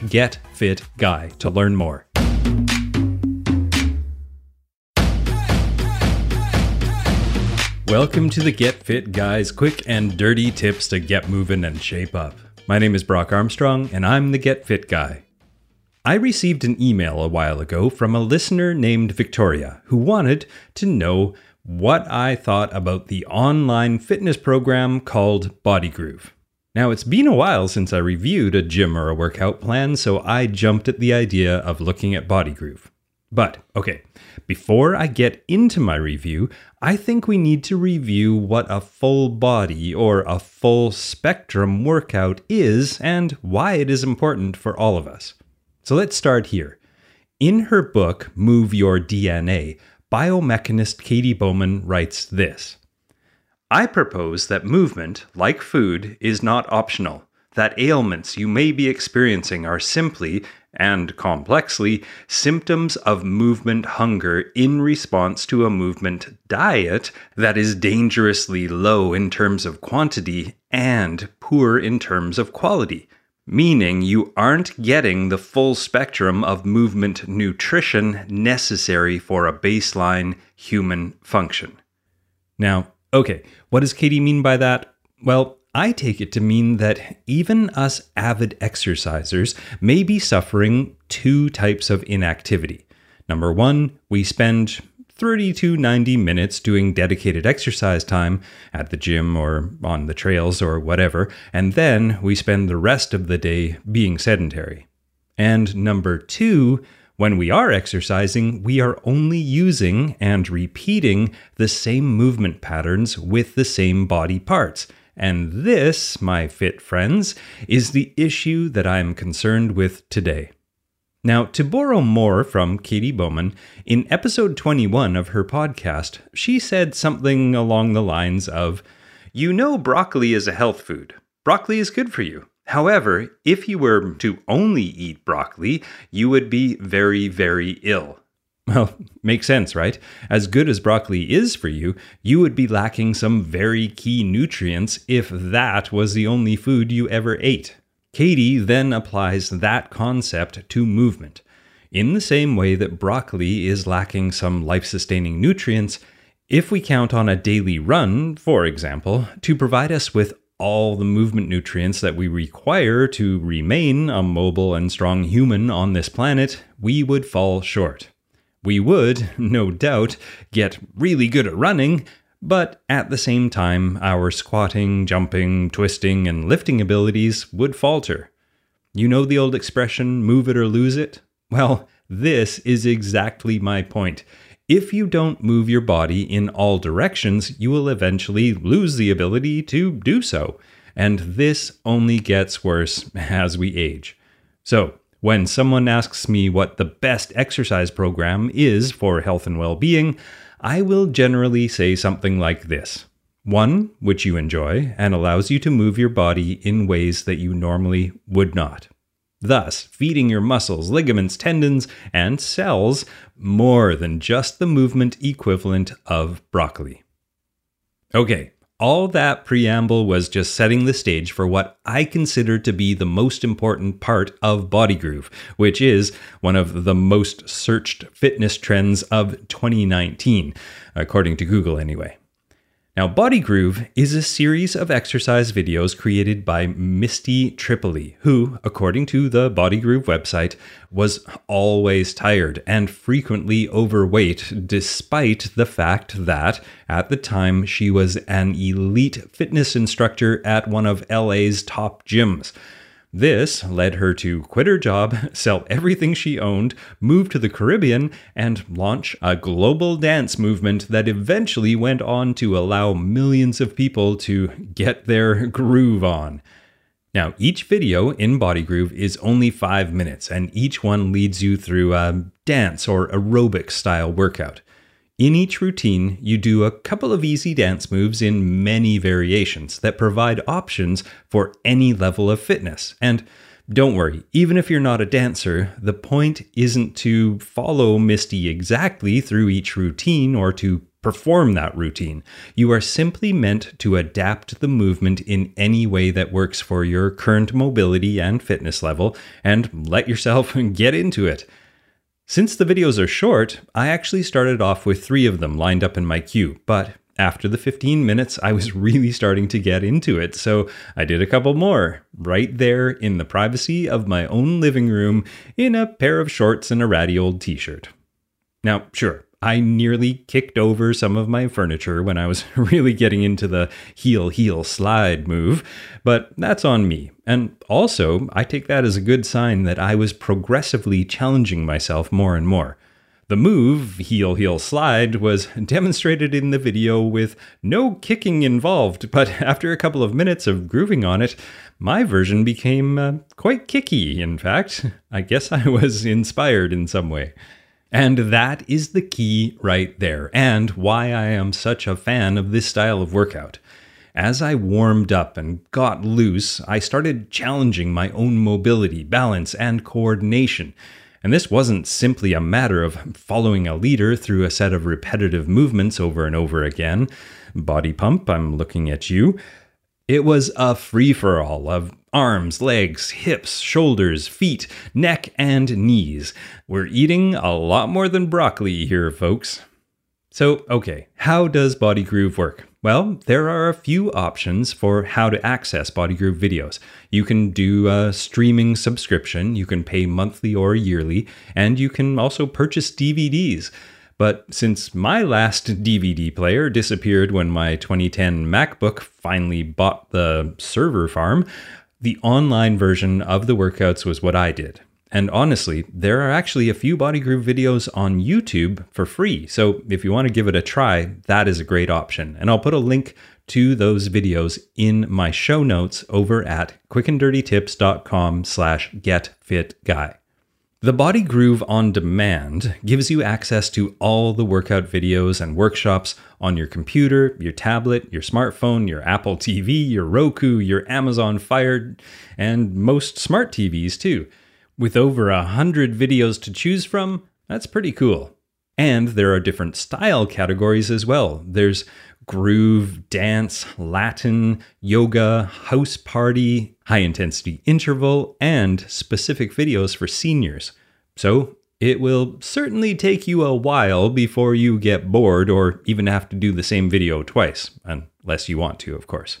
getfitguy to learn more. Welcome to the Get Fit Guys quick and dirty tips to get moving and shape up. My name is Brock Armstrong, and I'm the Get Fit Guy. I received an email a while ago from a listener named Victoria who wanted to know what I thought about the online fitness program called Body Groove. Now, it's been a while since I reviewed a gym or a workout plan, so I jumped at the idea of looking at Body Groove. But, okay, before I get into my review, I think we need to review what a full body or a full spectrum workout is and why it is important for all of us. So let's start here. In her book, Move Your DNA, biomechanist Katy Bowman writes this I propose that movement, like food, is not optional, that ailments you may be experiencing are simply, and complexly, symptoms of movement hunger in response to a movement diet that is dangerously low in terms of quantity and poor in terms of quality meaning you aren't getting the full spectrum of movement nutrition necessary for a baseline human function. Now, okay, what does Katy mean by that? Well, I take it to mean that even us avid exercisers may be suffering two types of inactivity. Number one, we spend 30 to 90 minutes doing dedicated exercise time at the gym or on the trails or whatever, and then we spend the rest of the day being sedentary. And number two, when we are exercising, we are only using and repeating the same movement patterns with the same body parts. And this, my fit friends, is the issue that I am concerned with today. Now, to borrow more from Katy Bowman, in episode 21 of her podcast, she said something along the lines of You know, broccoli is a health food. Broccoli is good for you. However, if you were to only eat broccoli, you would be very, very ill. Well, makes sense, right? As good as broccoli is for you, you would be lacking some very key nutrients if that was the only food you ever ate. Katy then applies that concept to movement. In the same way that broccoli is lacking some life sustaining nutrients, if we count on a daily run, for example, to provide us with all the movement nutrients that we require to remain a mobile and strong human on this planet, we would fall short. We would, no doubt, get really good at running, but at the same time, our squatting, jumping, twisting, and lifting abilities would falter. You know the old expression, move it or lose it? Well, this is exactly my point. If you don't move your body in all directions, you will eventually lose the ability to do so. And this only gets worse as we age. So, when someone asks me what the best exercise program is for health and well being, I will generally say something like this one, which you enjoy and allows you to move your body in ways that you normally would not. Thus, feeding your muscles, ligaments, tendons, and cells more than just the movement equivalent of broccoli. Okay, all that preamble was just setting the stage for what I consider to be the most important part of Body Groove, which is one of the most searched fitness trends of 2019, according to Google anyway. Now, Body Groove is a series of exercise videos created by Misty Tripoli, who, according to the Body Groove website, was always tired and frequently overweight, despite the fact that, at the time, she was an elite fitness instructor at one of LA's top gyms. This led her to quit her job, sell everything she owned, move to the Caribbean, and launch a global dance movement that eventually went on to allow millions of people to get their groove on. Now, each video in Body Groove is only five minutes, and each one leads you through a dance or aerobic style workout. In each routine, you do a couple of easy dance moves in many variations that provide options for any level of fitness. And don't worry, even if you're not a dancer, the point isn't to follow Misty exactly through each routine or to perform that routine. You are simply meant to adapt the movement in any way that works for your current mobility and fitness level and let yourself get into it. Since the videos are short, I actually started off with three of them lined up in my queue, but after the 15 minutes, I was really starting to get into it, so I did a couple more, right there in the privacy of my own living room in a pair of shorts and a ratty old t shirt. Now, sure, I nearly kicked over some of my furniture when I was really getting into the heel heel slide move, but that's on me. And also, I take that as a good sign that I was progressively challenging myself more and more. The move, heel heel slide, was demonstrated in the video with no kicking involved, but after a couple of minutes of grooving on it, my version became uh, quite kicky, in fact. I guess I was inspired in some way. And that is the key right there, and why I am such a fan of this style of workout. As I warmed up and got loose, I started challenging my own mobility, balance, and coordination. And this wasn't simply a matter of following a leader through a set of repetitive movements over and over again. Body pump, I'm looking at you. It was a free for all of arms, legs, hips, shoulders, feet, neck, and knees. We're eating a lot more than broccoli here, folks. So, okay, how does Body Groove work? Well, there are a few options for how to access Body Groove videos. You can do a streaming subscription, you can pay monthly or yearly, and you can also purchase DVDs. But since my last DVD player disappeared when my 2010 MacBook finally bought the server farm, the online version of the workouts was what I did. And honestly, there are actually a few Body Groove videos on YouTube for free. So if you want to give it a try, that is a great option. And I'll put a link to those videos in my show notes over at quickanddirtytips.com slash getfitguy. The Body Groove on Demand gives you access to all the workout videos and workshops on your computer, your tablet, your smartphone, your Apple TV, your Roku, your Amazon Fire, and most smart TVs too. With over a hundred videos to choose from, that's pretty cool. And there are different style categories as well. There's groove, dance, Latin, yoga, house party, high intensity interval, and specific videos for seniors. So it will certainly take you a while before you get bored or even have to do the same video twice, unless you want to, of course.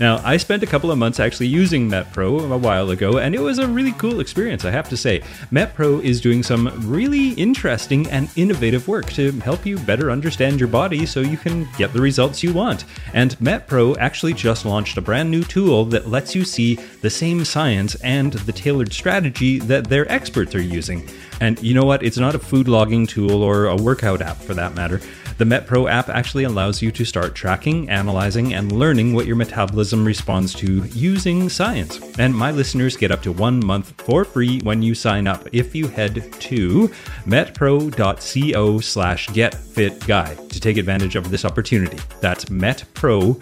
Now, I spent a couple of months actually using MetPro a while ago, and it was a really cool experience, I have to say. MetPro is doing some really interesting and innovative work to help you better understand your body so you can get the results you want. And MetPro actually just launched a brand new tool that lets you see the same science and the tailored strategy that their experts are using. And you know what? It's not a food logging tool or a workout app for that matter. The MetPro app actually allows you to start tracking, analyzing, and learning what your metabolism responds to using science. And my listeners get up to one month for free when you sign up if you head to metpro.co slash getfitguy to take advantage of this opportunity. That's metpro.co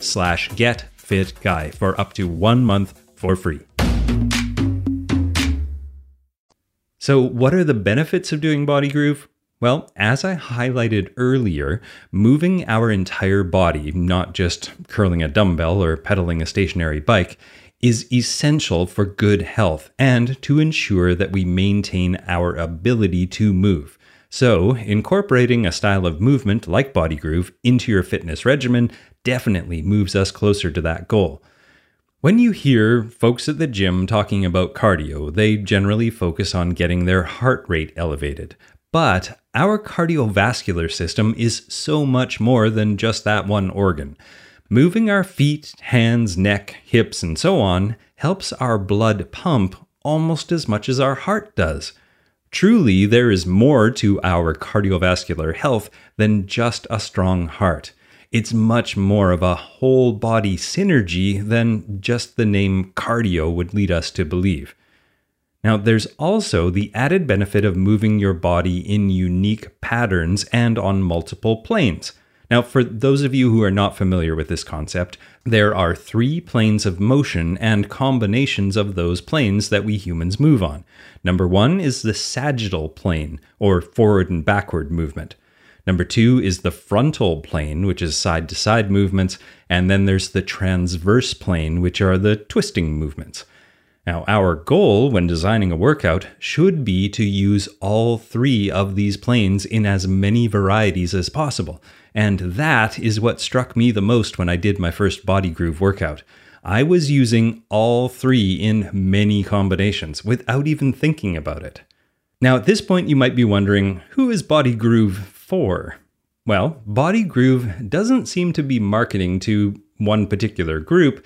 slash getfitguy for up to one month for free. So, what are the benefits of doing Body Groove? Well, as I highlighted earlier, moving our entire body, not just curling a dumbbell or pedaling a stationary bike, is essential for good health and to ensure that we maintain our ability to move. So, incorporating a style of movement like Body Groove into your fitness regimen definitely moves us closer to that goal. When you hear folks at the gym talking about cardio, they generally focus on getting their heart rate elevated. But our cardiovascular system is so much more than just that one organ. Moving our feet, hands, neck, hips, and so on helps our blood pump almost as much as our heart does. Truly, there is more to our cardiovascular health than just a strong heart. It's much more of a whole body synergy than just the name cardio would lead us to believe. Now, there's also the added benefit of moving your body in unique patterns and on multiple planes. Now, for those of you who are not familiar with this concept, there are three planes of motion and combinations of those planes that we humans move on. Number one is the sagittal plane, or forward and backward movement. Number two is the frontal plane, which is side to side movements. And then there's the transverse plane, which are the twisting movements. Now, our goal when designing a workout should be to use all three of these planes in as many varieties as possible. And that is what struck me the most when I did my first Body Groove workout. I was using all three in many combinations without even thinking about it. Now, at this point, you might be wondering who is Body Groove for? Well, Body Groove doesn't seem to be marketing to one particular group,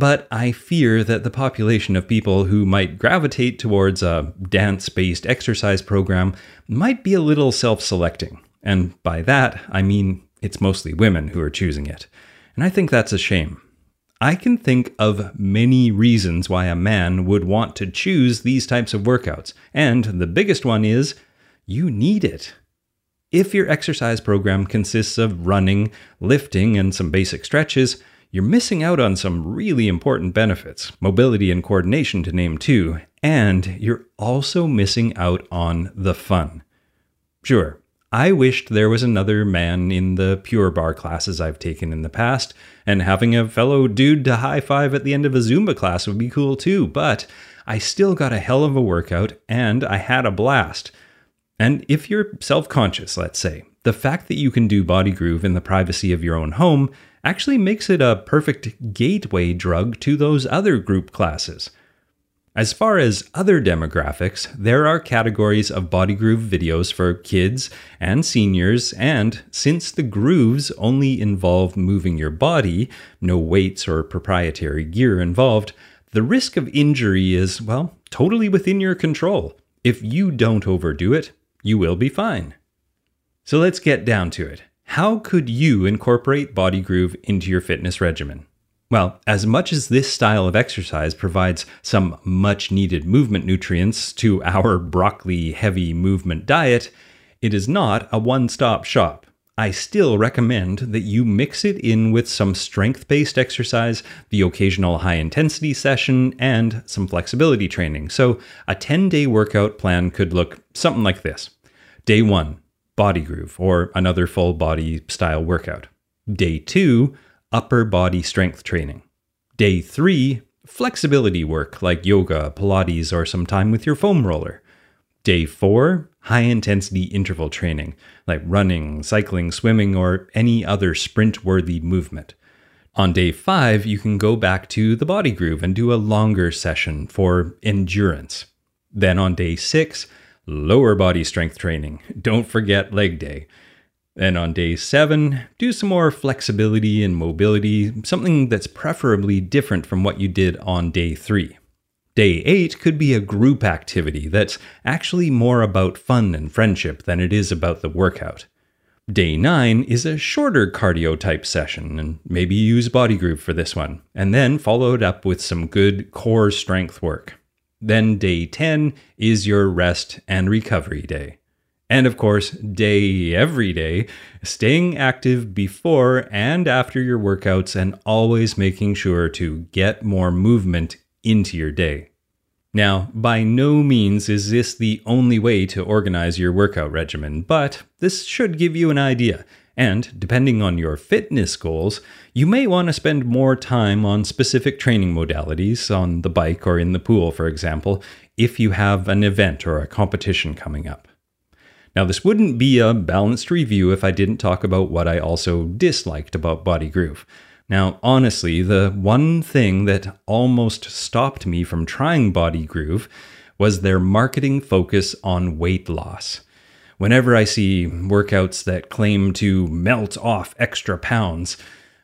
but I fear that the population of people who might gravitate towards a dance based exercise program might be a little self selecting. And by that, I mean it's mostly women who are choosing it. And I think that's a shame. I can think of many reasons why a man would want to choose these types of workouts, and the biggest one is you need it. If your exercise program consists of running, lifting, and some basic stretches, you're missing out on some really important benefits, mobility and coordination to name two, and you're also missing out on the fun. Sure, I wished there was another man in the Pure Barre classes I've taken in the past, and having a fellow dude to high five at the end of a Zumba class would be cool too, but I still got a hell of a workout and I had a blast. And if you're self conscious, let's say, the fact that you can do Body Groove in the privacy of your own home actually makes it a perfect gateway drug to those other group classes. As far as other demographics, there are categories of Body Groove videos for kids and seniors, and since the grooves only involve moving your body, no weights or proprietary gear involved, the risk of injury is, well, totally within your control. If you don't overdo it, you will be fine. So let's get down to it. How could you incorporate Body Groove into your fitness regimen? Well, as much as this style of exercise provides some much needed movement nutrients to our broccoli heavy movement diet, it is not a one stop shop. I still recommend that you mix it in with some strength based exercise, the occasional high intensity session, and some flexibility training. So, a 10 day workout plan could look something like this Day 1, Body Groove, or another full body style workout. Day 2, upper body strength training. Day three, flexibility work like yoga, Pilates, or some time with your foam roller. Day four, high intensity interval training like running, cycling, swimming, or any other sprint worthy movement. On day five, you can go back to the body groove and do a longer session for endurance. Then on day six, lower body strength training. Don't forget leg day. Then on day seven, do some more flexibility and mobility, something that's preferably different from what you did on day three. Day 8 could be a group activity that's actually more about fun and friendship than it is about the workout. Day 9 is a shorter cardio type session, and maybe use Body Groove for this one, and then follow it up with some good core strength work. Then day 10 is your rest and recovery day. And of course, day every day, staying active before and after your workouts and always making sure to get more movement into your day. Now, by no means is this the only way to organize your workout regimen, but this should give you an idea. And depending on your fitness goals, you may want to spend more time on specific training modalities, on the bike or in the pool, for example, if you have an event or a competition coming up. Now, this wouldn't be a balanced review if I didn't talk about what I also disliked about Body Groove. Now, honestly, the one thing that almost stopped me from trying Body Groove was their marketing focus on weight loss. Whenever I see workouts that claim to melt off extra pounds,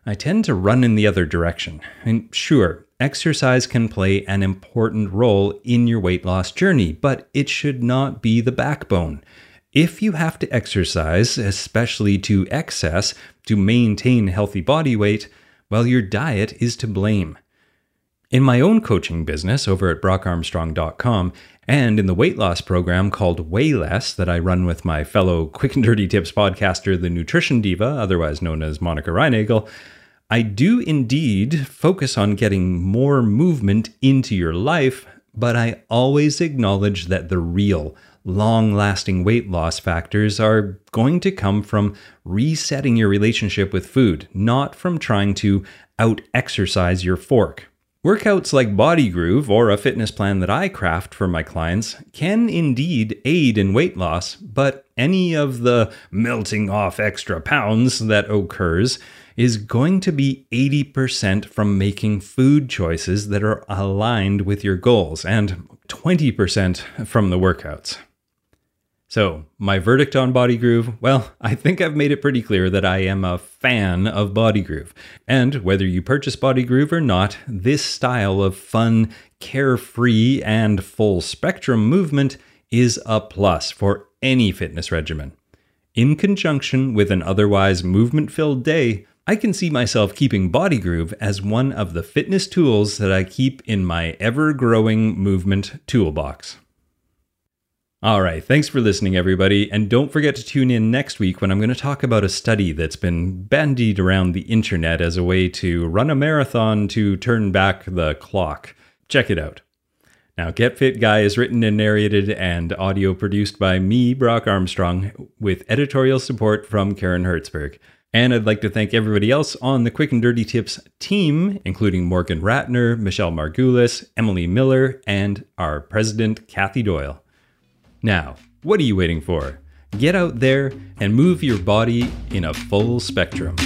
I tend to run in the other direction. And sure, exercise can play an important role in your weight loss journey, but it should not be the backbone. If you have to exercise, especially to excess, to maintain healthy body weight, well, your diet is to blame. In my own coaching business over at brockarmstrong.com and in the weight loss program called Weighless that I run with my fellow Quick and Dirty Tips podcaster, the Nutrition Diva, otherwise known as Monica Reinagel, I do indeed focus on getting more movement into your life, but I always acknowledge that the real, long lasting weight loss factors are going to come from resetting your relationship with food, not from trying to out exercise your fork. Workouts like Body Groove or a fitness plan that I craft for my clients can indeed aid in weight loss, but any of the melting off extra pounds that occurs is going to be 80% from making food choices that are aligned with your goals and 20% from the workouts. So, my verdict on Body Groove well, I think I've made it pretty clear that I am a fan of Body Groove. And whether you purchase Body Groove or not, this style of fun, carefree, and full spectrum movement is a plus for any fitness regimen. In conjunction with an otherwise movement filled day, I can see myself keeping Body Groove as one of the fitness tools that I keep in my ever growing movement toolbox. All right, thanks for listening, everybody. And don't forget to tune in next week when I'm going to talk about a study that's been bandied around the internet as a way to run a marathon to turn back the clock. Check it out. Now, Get Fit Guy is written and narrated and audio produced by me, Brock Armstrong, with editorial support from Karen Hertzberg. And I'd like to thank everybody else on the Quick and Dirty Tips team, including Morgan Ratner, Michelle Margulis, Emily Miller, and our president, Kathy Doyle. Now, what are you waiting for? Get out there and move your body in a full spectrum.